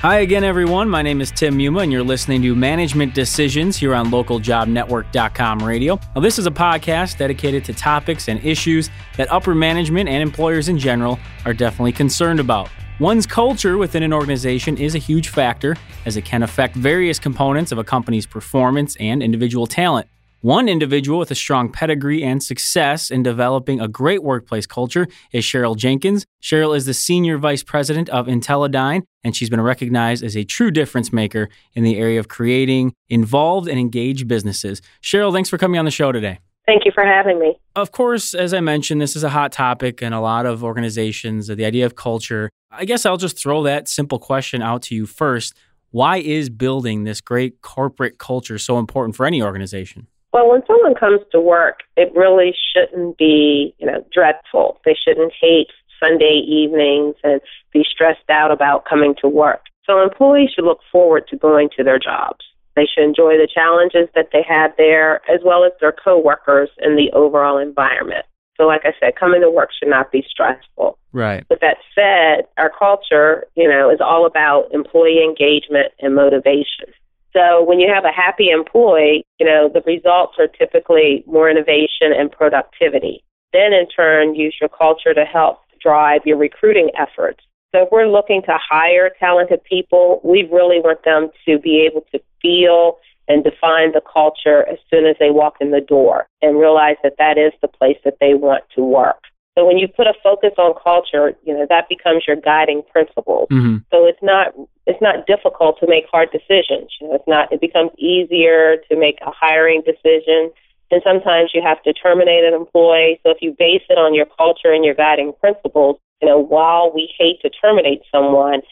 Hi again, everyone. My name is Tim Yuma, and you're listening to Management Decisions here on localjobnetwork.com radio. Now, this is a podcast dedicated to topics and issues that upper management and employers in general are definitely concerned about. One's culture within an organization is a huge factor, as it can affect various components of a company's performance and individual talent. One individual with a strong pedigree and success in developing a great workplace culture is Cheryl Jenkins. Cheryl is the Senior Vice President of IntelliDyne, and she's been recognized as a true difference maker in the area of creating involved and engaged businesses. Cheryl, thanks for coming on the show today. Thank you for having me. Of course, as I mentioned, this is a hot topic in a lot of organizations, the idea of culture. I guess I'll just throw that simple question out to you first. Why is building this great corporate culture so important for any organization? Well, when someone comes to work, it really shouldn't be, you know, dreadful. They shouldn't hate Sunday evenings and be stressed out about coming to work. So employees should look forward to going to their jobs. They should enjoy the challenges that they have there as well as their coworkers and the overall environment. So like I said, coming to work should not be stressful. Right. With that said, our culture, you know, is all about employee engagement and motivation. So when you have a happy employee, you know, the results are typically more innovation and productivity. Then in turn, use your culture to help drive your recruiting efforts. So if we're looking to hire talented people, we really want them to be able to feel and define the culture as soon as they walk in the door and realize that that is the place that they want to work. So when you put a focus on culture, you know, that becomes your guiding principle. Mm-hmm. So it's not it's not difficult to make hard decisions. You know, it's not it becomes easier to make a hiring decision. And sometimes you have to terminate an employee. So if you base it on your culture and your guiding principles, you know, while we hate to terminate someone,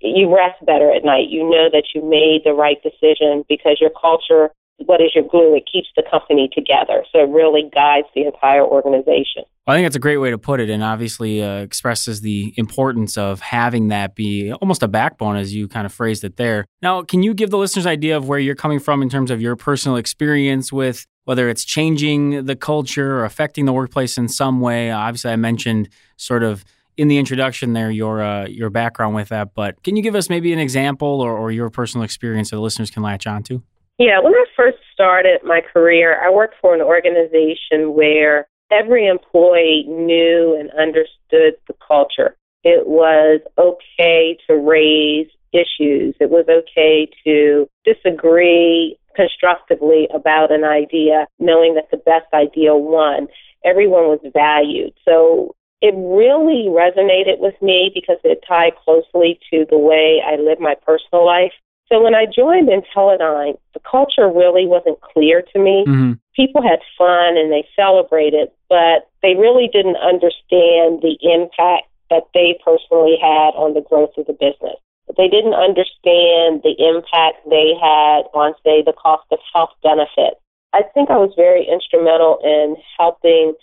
you rest better at night. You know that you made the right decision because your culture, what is your glue? It keeps the company together. So it really guides the entire organization. I think that's a great way to put it, and obviously uh, expresses the importance of having that be almost a backbone, as you kind of phrased it there. Now, can you give the listeners idea of where you're coming from in terms of your personal experience with whether it's changing the culture or affecting the workplace in some way? Obviously, I mentioned sort of in the introduction there your uh, your background with that, but can you give us maybe an example or, or your personal experience that the listeners can latch onto? Yeah, when I first started my career, I worked for an organization where every employee knew and understood the culture. It was okay to raise issues. It was okay to disagree constructively about an idea, knowing that the best idea won. Everyone was valued. So it really resonated with me because it tied closely to the way I live my personal life. So when I joined IntelliDyne, the culture really wasn't clear to me. Mm-hmm. People had fun and they celebrated, but they really didn't understand the impact that they personally had on the growth of the business. They didn't understand the impact they had on, say, the cost of health benefits. I think I was very instrumental in helping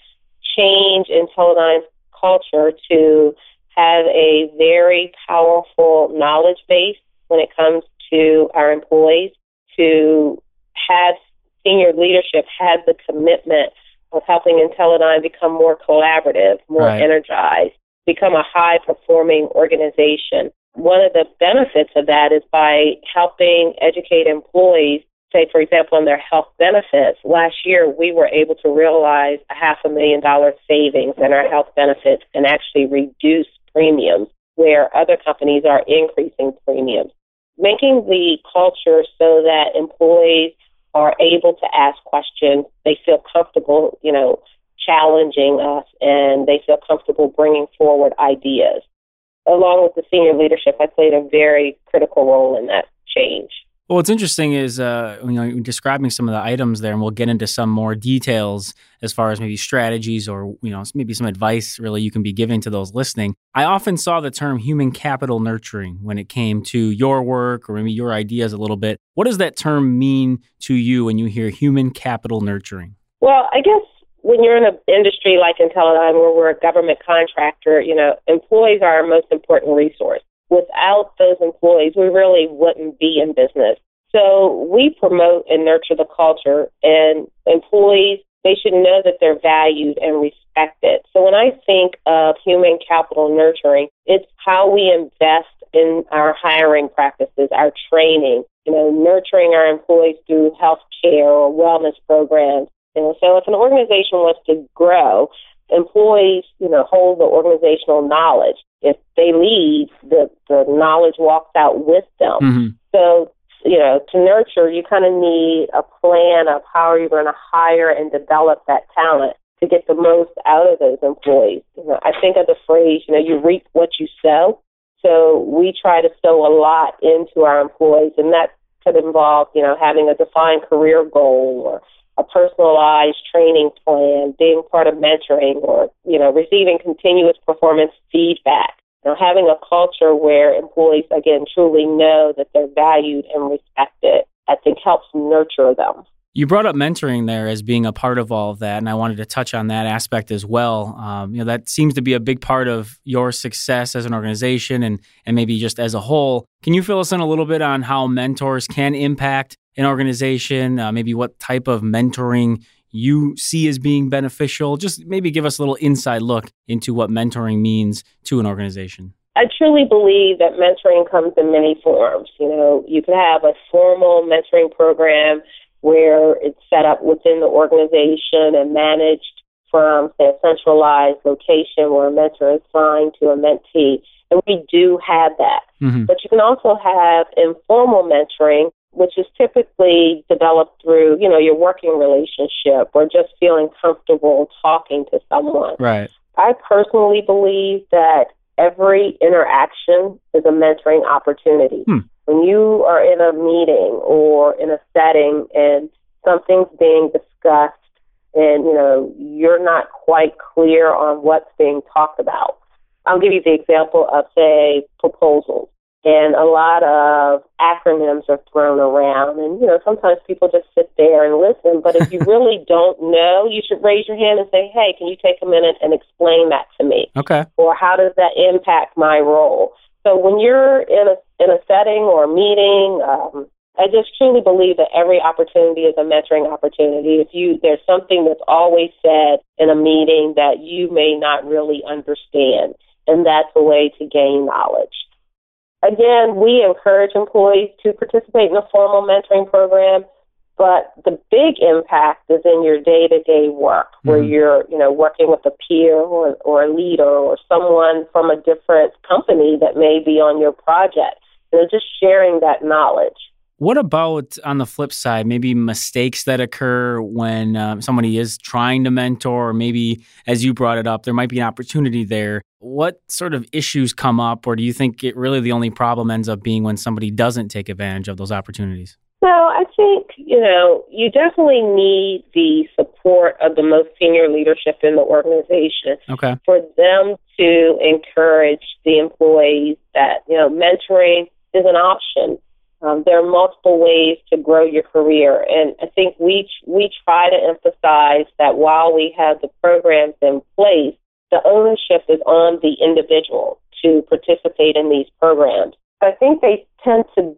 change IntelliDyne's culture to have a very powerful knowledge base when it comes to our employees to have senior leadership have the commitment of helping IntelliDyne become more collaborative, more right. energized, become a high performing organization. One of the benefits of that is by helping educate employees, say, for example, on their health benefits. Last year, we were able to realize a half a million dollar savings in our health benefits and actually reduce premiums where other companies are increasing premiums making the culture so that employees are able to ask questions. They feel comfortable, you know, challenging us and they feel comfortable bringing forward ideas. Along with the senior leadership, I played a very critical role in that change. Well, what's interesting is uh, you know describing some of the items there, and we'll get into some more details as far as maybe strategies or you know maybe some advice really you can be giving to those listening. I often saw the term human capital nurturing when it came to your work or maybe your ideas a little bit. What does that term mean to you when you hear human capital nurturing? Well, I guess when you're in an industry like IntelliDyne, where we're a government contractor, you know, employees are our most important resource without those employees, we really wouldn't be in business. So we promote and nurture the culture, and employees they should know that they're valued and respected. So when I think of human capital nurturing, it's how we invest in our hiring practices, our training, you know, nurturing our employees through health care or wellness programs. You know, so if an organization wants to grow, employees, you know, hold the organizational knowledge. If they leave, the, the knowledge walks out with them. Mm-hmm. So you know, to nurture, you kind of need a plan of how are you going to hire and develop that talent to get the most out of those employees. You know, I think of the phrase, you know, you reap what you sow. So we try to sow a lot into our employees, and that could involve, you know, having a defined career goal or a personalized training plan, being part of mentoring, or you know, receiving continuous performance feedback You know, having a culture where employees, again, truly know that they're valued and respected, I think helps nurture them. You brought up mentoring there as being a part of all of that, and I wanted to touch on that aspect as well. Um, you know, that seems to be a big part of your success as an organization, and and maybe just as a whole. Can you fill us in a little bit on how mentors can impact an organization? Uh, maybe what type of mentoring you see as being beneficial? Just maybe give us a little inside look into what mentoring means to an organization. I truly believe that mentoring comes in many forms. You know, you could have a formal mentoring program where it's set up within the organization and managed from, say, a centralized location where a mentor is assigned to a mentee. And we do have that. Mm-hmm. But you can also have informal mentoring which is typically developed through, you know, your working relationship or just feeling comfortable talking to someone. Right. I personally believe that every interaction is a mentoring opportunity. Hmm. When you are in a meeting or in a setting and something's being discussed and, you know, you're not quite clear on what's being talked about. I'll give you the example of, say, proposals and a lot of acronyms are thrown around. And you know sometimes people just sit there and listen. But if you really don't know you should raise your hand and say hey can you take a minute and explain that to me? Okay. Or how does that impact my role? So when you're in a in a setting or a meeting um, I just truly believe that every opportunity is a mentoring opportunity. If you there's something that's always said in a meeting that you may not really understand, and that's a way to gain knowledge. Again, we encourage employees to participate in a formal mentoring program, but the big impact is in your day-to-day work, mm-hmm. where you're, you know, working with a peer or, or a leader or someone from a different company that may be on your project. You know, just sharing that knowledge. What about on the flip side, maybe mistakes that occur when um, somebody is trying to mentor, or maybe as you brought it up, there might be an opportunity there. What sort of issues come up, or do you think it really the only problem ends up being when somebody doesn't take advantage of those opportunities? So I think, you know, you definitely need the support of the most senior leadership in the organization okay. for them to encourage the employees that, you know, mentoring is an option um, there are multiple ways to grow your career, and I think we we try to emphasize that while we have the programs in place, the ownership is on the individual to participate in these programs. I think they tend to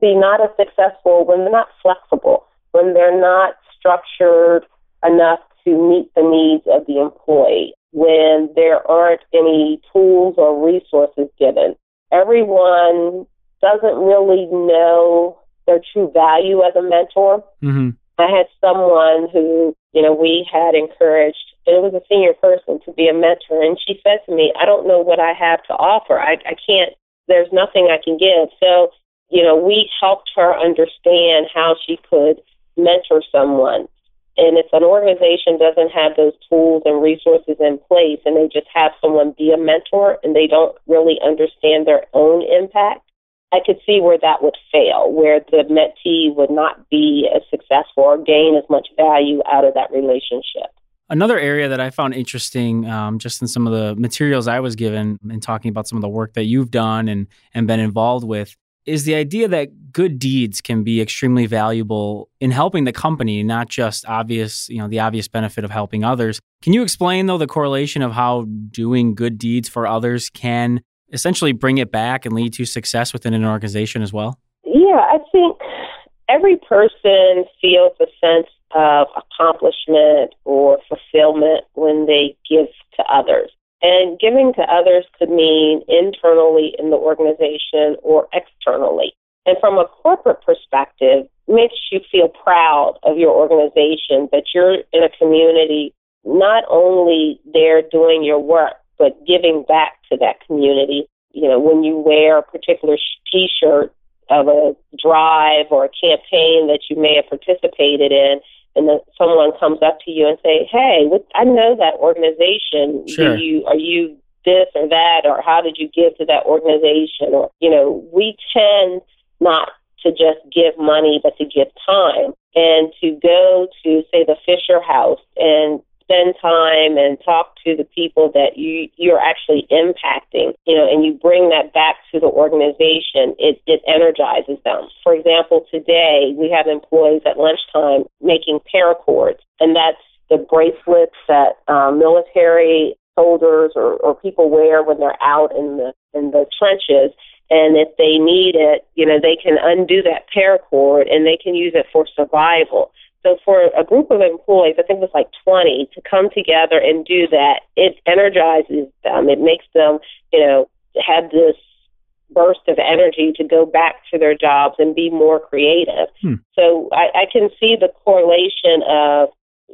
be not as successful when they're not flexible, when they're not structured enough to meet the needs of the employee, when there aren't any tools or resources given. Everyone doesn't really know their true value as a mentor. Mm-hmm. I had someone who, you know, we had encouraged, it was a senior person to be a mentor, and she said to me, I don't know what I have to offer. I, I can't, there's nothing I can give. So, you know, we helped her understand how she could mentor someone. And if an organization doesn't have those tools and resources in place and they just have someone be a mentor and they don't really understand their own impact, I could see where that would fail, where the mentee would not be as successful or gain as much value out of that relationship. Another area that I found interesting, um, just in some of the materials I was given and talking about some of the work that you've done and and been involved with, is the idea that good deeds can be extremely valuable in helping the company, not just obvious, you know, the obvious benefit of helping others. Can you explain though the correlation of how doing good deeds for others can essentially bring it back and lead to success within an organization as well? Yeah, I think every person feels a sense of accomplishment or fulfillment when they give to others. And giving to others could mean internally in the organization or externally. And from a corporate perspective, makes you feel proud of your organization that you're in a community not only there doing your work, but giving back to that community. You know, when you wear a particular t-shirt of a drive or a campaign that you may have participated in, and then someone comes up to you and say, "Hey, I know that organization. Sure. Do you are you this or that, or how did you give to that organization?" Or you know, we tend not to just give money, but to give time and to go to say the Fisher House and spend time and talk to the people that you you're actually impacting, you know, and you bring that back to the organization, it, it energizes them. For example, today we have employees at lunchtime making paracords, and that's the bracelets that um, military soldiers or, or people wear when they're out in the in the trenches. And if they need it, you know, they can undo that paracord and they can use it for survival. So for a group of employees, I think it was like 20, to come together and do that, it energizes them. It makes them, you know, have this burst of energy to go back to their jobs and be more creative. Hmm. So I, I can see the correlation of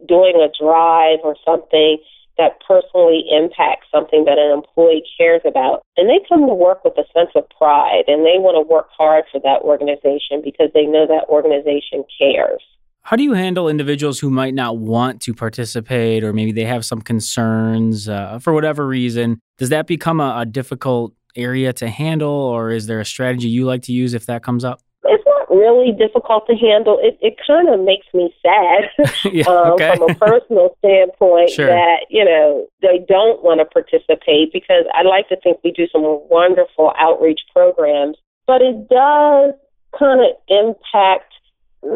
doing a drive or something that personally impacts something that an employee cares about. And they come to work with a sense of pride and they want to work hard for that organization because they know that organization cares. How do you handle individuals who might not want to participate or maybe they have some concerns uh, for whatever reason? Does that become a, a difficult area to handle or is there a strategy you like to use if that comes up? It's not really difficult to handle. It, it kind of makes me sad yeah, um, from a personal standpoint Sure. that, you know, they don't want to participate because I like to think we do some wonderful outreach programs, but it does kind of impact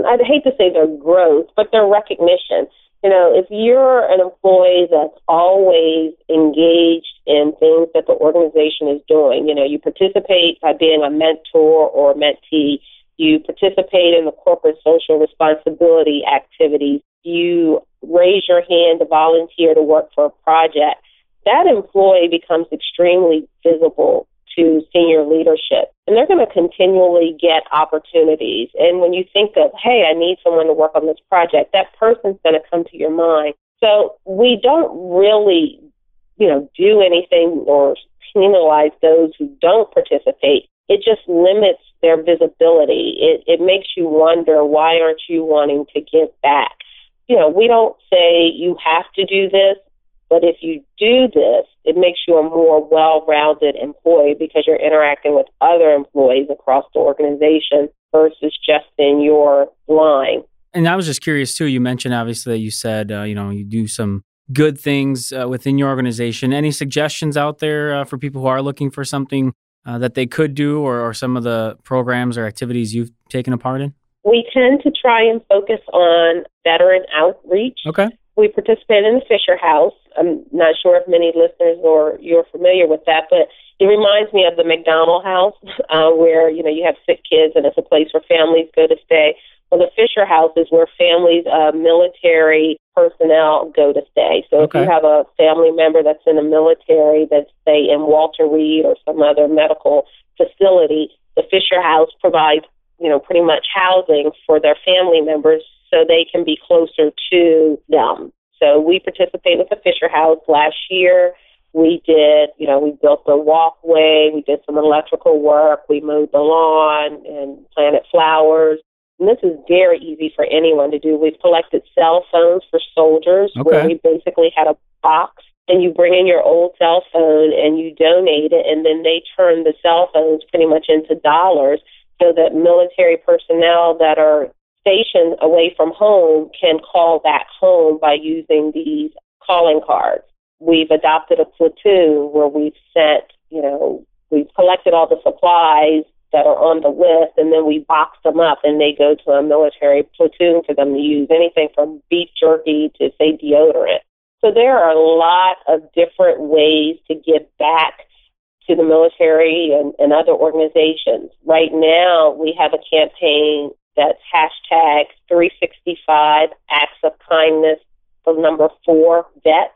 I'd hate to say their growth, but their recognition. You know, if you're an employee that's always engaged in things that the organization is doing, you know, you participate by being a mentor or a mentee, you participate in the corporate social responsibility activities, you raise your hand to volunteer to work for a project, that employee becomes extremely visible to senior leadership. And they're going to continually get opportunities. And when you think of, hey, I need someone to work on this project, that person's going to come to your mind. So we don't really, you know, do anything or penalize those who don't participate. It just limits their visibility. It, it makes you wonder, why aren't you wanting to give back? You know, we don't say you have to do this, but if you do this, it makes you a more well rounded employee because you're interacting with other employees across the organization versus just in your line. And I was just curious too. You mentioned obviously that you said uh, you know you do some good things uh, within your organization. Any suggestions out there uh, for people who are looking for something uh, that they could do, or, or some of the programs or activities you've taken a part in? We tend to try and focus on veteran outreach. Okay. We participate in the Fisher House. I'm not sure if many listeners or you're familiar with that, but it reminds me of the McDonald House, uh, where you know you have sick kids and it's a place where families go to stay. Well, the Fisher House is where families, uh, military personnel go to stay. So Okay. if you have a family member that's in the military, that's say in Walter Reed or some other medical facility, the Fisher House provides you know pretty much housing for their family members so they can be closer to them. So we participated with the Fisher House last year. We did, you know, we built the walkway, we did some electrical work, we mowed the lawn and planted flowers. And this is very easy for anyone to do. We've collected cell phones for soldiers where we basically had a box and you bring in your old cell phone and you donate it and then they turn the cell phones pretty much into dollars so that military personnel that are away from home can call back home by using these calling cards. We've adopted a platoon where we've sent, you know, we've collected all the supplies that are on the list and then we box them up and they go to a military platoon for them to use anything from beef jerky to say deodorant. So there are a lot of different ways to give back to the military and, and other organizations. Right now, we have a campaign That's hashtag 365 acts of kindness, the number four vets.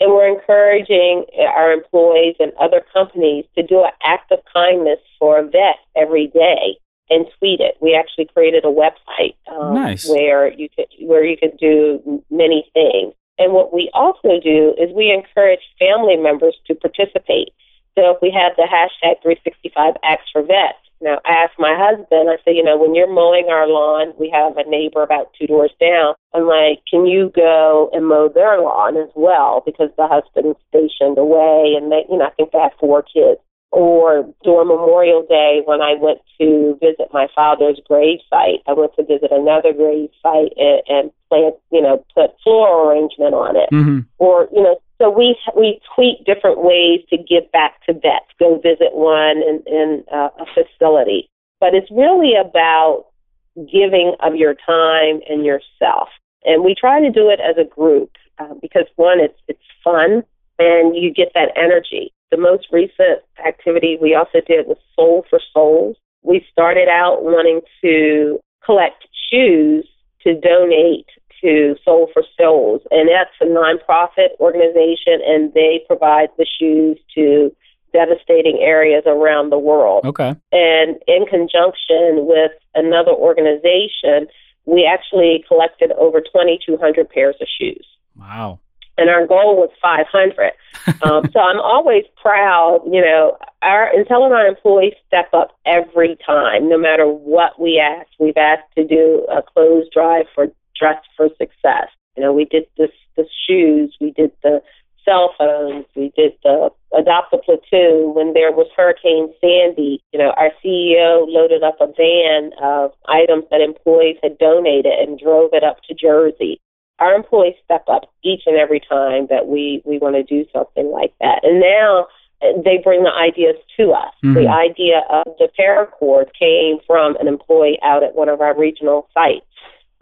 And we're encouraging our employees and other companies to do an act of kindness for a vet every day and tweet it. We actually created a website um, nice. where you could where you could do many things. And what we also do is we encourage family members to participate. So if we have the hashtag 365 Acts for Vets, now I asked my husband, I said, you know, when you're mowing our lawn, we have a neighbor about two doors down. I'm like, can you go and mow their lawn as well? Because the husband's stationed away and they, you know, I think they have four kids or during Memorial Day when I went to visit my father's grave site, I went to visit another grave site and, and plant, you know, put floral arrangement on it. Mm-hmm. Or, you know, so we we tweak different ways to give back to vets. Go visit one in, in uh, a facility, but it's really about giving of your time and yourself. And we try to do it as a group uh, because one, it's it's fun and you get that energy. The most recent activity we also did was Soul for Souls. We started out wanting to collect shoes to donate to Soul for Souls, and that's a nonprofit organization, and they provide the shoes to devastating areas around the world. Okay. And in conjunction with another organization, we actually collected over 2,200 pairs of shoes. Wow and our goal was 500. um, so I'm always proud, you know, our in telling our employees step up every time, no matter what we ask. We've asked to do a clothes drive for Dress for Success. You know, we did this the shoes, we did the cell phones, we did the adopt a platoon when there was Hurricane Sandy. You know, our CEO loaded up a van of items that employees had donated and drove it up to Jersey our employees step up each and every time that we we want to do something like that. And now uh, they bring the ideas to us. Mm-hmm. The idea of the paracord came from an employee out at one of our regional sites,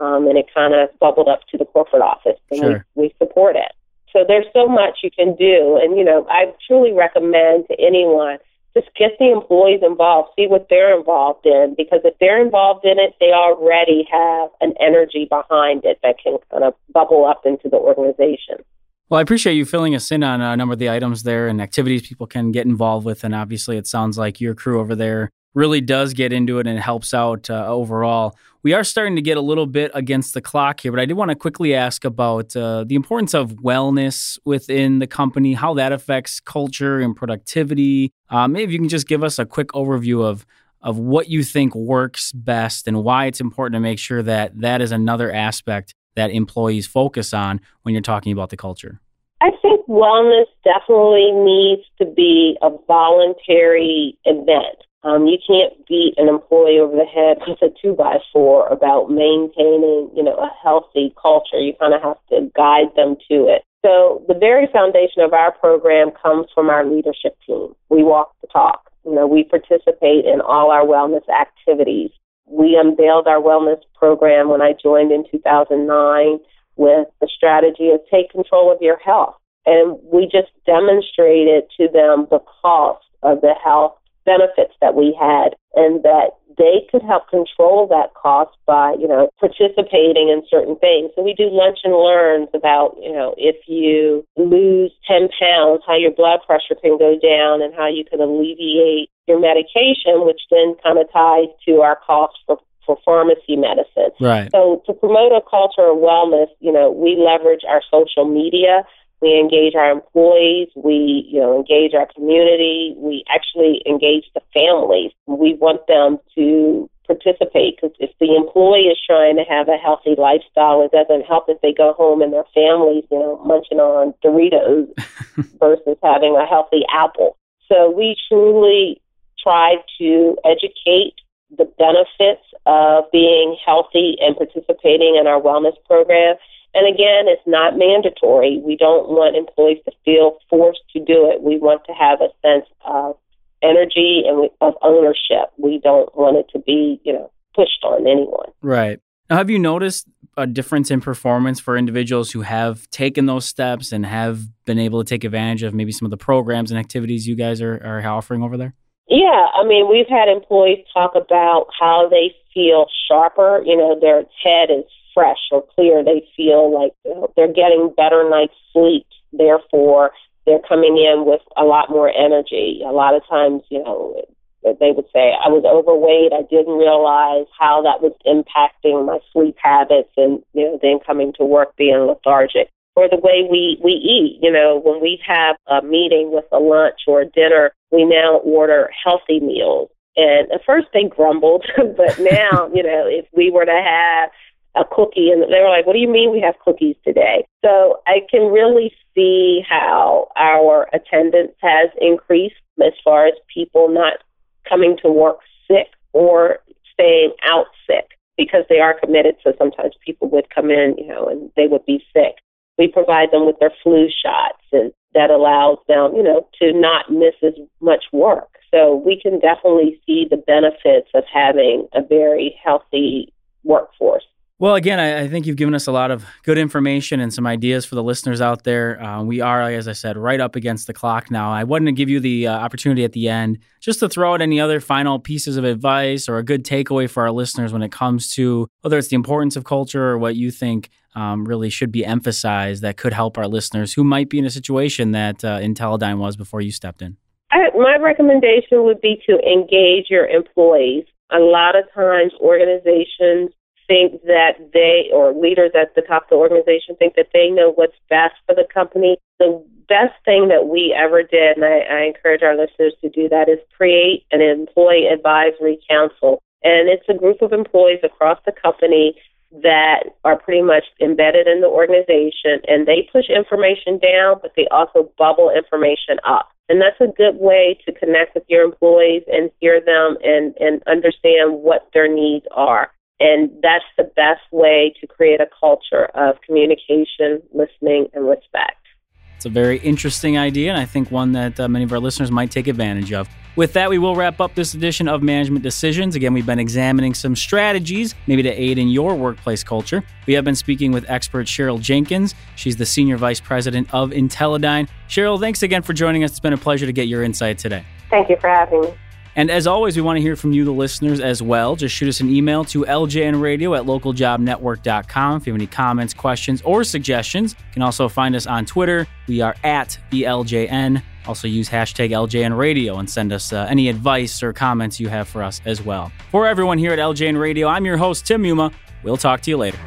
um, and it kind of bubbled up to the corporate office, and sure. we, we support it. So there's so much you can do, and you know I truly recommend to anyone just get the employees involved, see what they're involved in, because if they're involved in it, they already have an energy behind it that can kind of bubble up into the organization. Well, I appreciate you filling us in on a number of the items there and activities people can get involved with. And obviously, it sounds like your crew over there really does get into it and helps out uh, overall. We are starting to get a little bit against the clock here, but I did want to quickly ask about uh, the importance of wellness within the company, how that affects culture and productivity. Uh, maybe you can just give us a quick overview of of what you think works best and why it's important to make sure that that is another aspect that employees focus on when you're talking about the culture. I think wellness definitely needs to be a voluntary event. Um, you can't beat an employee over the head with a two by four about maintaining, you know, a healthy culture. You kind of have to guide them to it. So the very foundation of our program comes from our leadership team. We walk the talk. You know, we participate in all our wellness activities. We unveiled our wellness program when I joined in 2009 with the strategy of take control of your health. And we just demonstrated to them the cost of the health benefits that we had and that they could help control that cost by, you know, participating in certain things. So we do lunch and learns about, you know, if you lose 10 pounds, how your blood pressure can go down and how you can alleviate your medication, which then kind of ties to our cost for for pharmacy medicine. Right. So to promote a culture of wellness, you know, we leverage our social media we engage our employees. We, you know, engage our community. We actually engage the families. We want them to participate because if the employee is trying to have a healthy lifestyle, it doesn't help if they go home and their families, you know, munching on Doritos versus having a healthy apple. So we truly try to educate the benefits of being healthy and participating in our wellness program and again, it's not mandatory. We don't want employees to feel forced to do it. We want to have a sense of energy and of ownership. We don't want it to be, you know, pushed on anyone. Right. Now, have you noticed a difference in performance for individuals who have taken those steps and have been able to take advantage of maybe some of the programs and activities you guys are, are offering over there? Yeah, I mean, we've had employees talk about how they feel sharper. You know, their head is fresh or clear. They feel like they're getting better night's sleep. Therefore, they're coming in with a lot more energy. A lot of times, you know, they would say, I was overweight. I didn't realize how that was impacting my sleep habits and, you know, then coming to work being lethargic. Or the way we, we eat, you know, when we have a meeting with a lunch or a dinner, we now order healthy meals. And at first they grumbled, but now, you know, if we were to have a cookie and they were like, What do you mean we have cookies today? So I can really see how our attendance has increased as far as people not coming to work sick or staying out sick because they are committed. So sometimes people would come in, you know, and they would be sick. We provide them with their flu shots and that allows them, you know, to not miss as much work. So we can definitely see the benefits of having a very healthy workforce. Well, again, I, I, think you've given us a lot of good information and some ideas for the listeners out there. Uh, we are, as I said, right up against the clock now. I wanted to give you the uh, opportunity at the end just to throw out any other final pieces of advice or a good takeaway for our listeners when it comes to whether it's the importance of culture or what you think um, really should be emphasized that could help our listeners who might be in a situation that uh, IntelliDyne was before you stepped in. I, my recommendation would be to engage your employees. A lot of times, organizations think that they, or leaders at the top of the organization, think that they know what's best for the company. The best thing that we ever did, and I, I encourage our listeners to do that, is create an employee advisory council. And it's a group of employees across the company that are pretty much embedded in the organization and they push information down, but they also bubble information up. And that's a good way to connect with your employees and hear them and, and understand what their needs are. And that's the best way to create a culture of communication, listening, and respect. It's a very interesting idea, and I think one that uh, many of our listeners might take advantage of. With that, we will wrap up this edition of Management Decisions. Again, we've been examining some strategies, maybe to aid in your workplace culture. We have been speaking with expert Cheryl Jenkins. She's the Senior Vice President of Intellidyne. Cheryl, thanks again for joining us. It's been a pleasure to get your insight today. Thank you for having me. And as always, we want to hear from you, the listeners, as well. Just shoot us an email to ljnradio at localjobnetwork.com if you have any comments, questions, or suggestions. You can also find us on Twitter. We are at the LJN. Also use hashtag LJN Radio and send us uh, any advice or comments you have for us as well. For everyone here at LJN Radio, I'm your host, Tim Yuma. We'll talk to you later.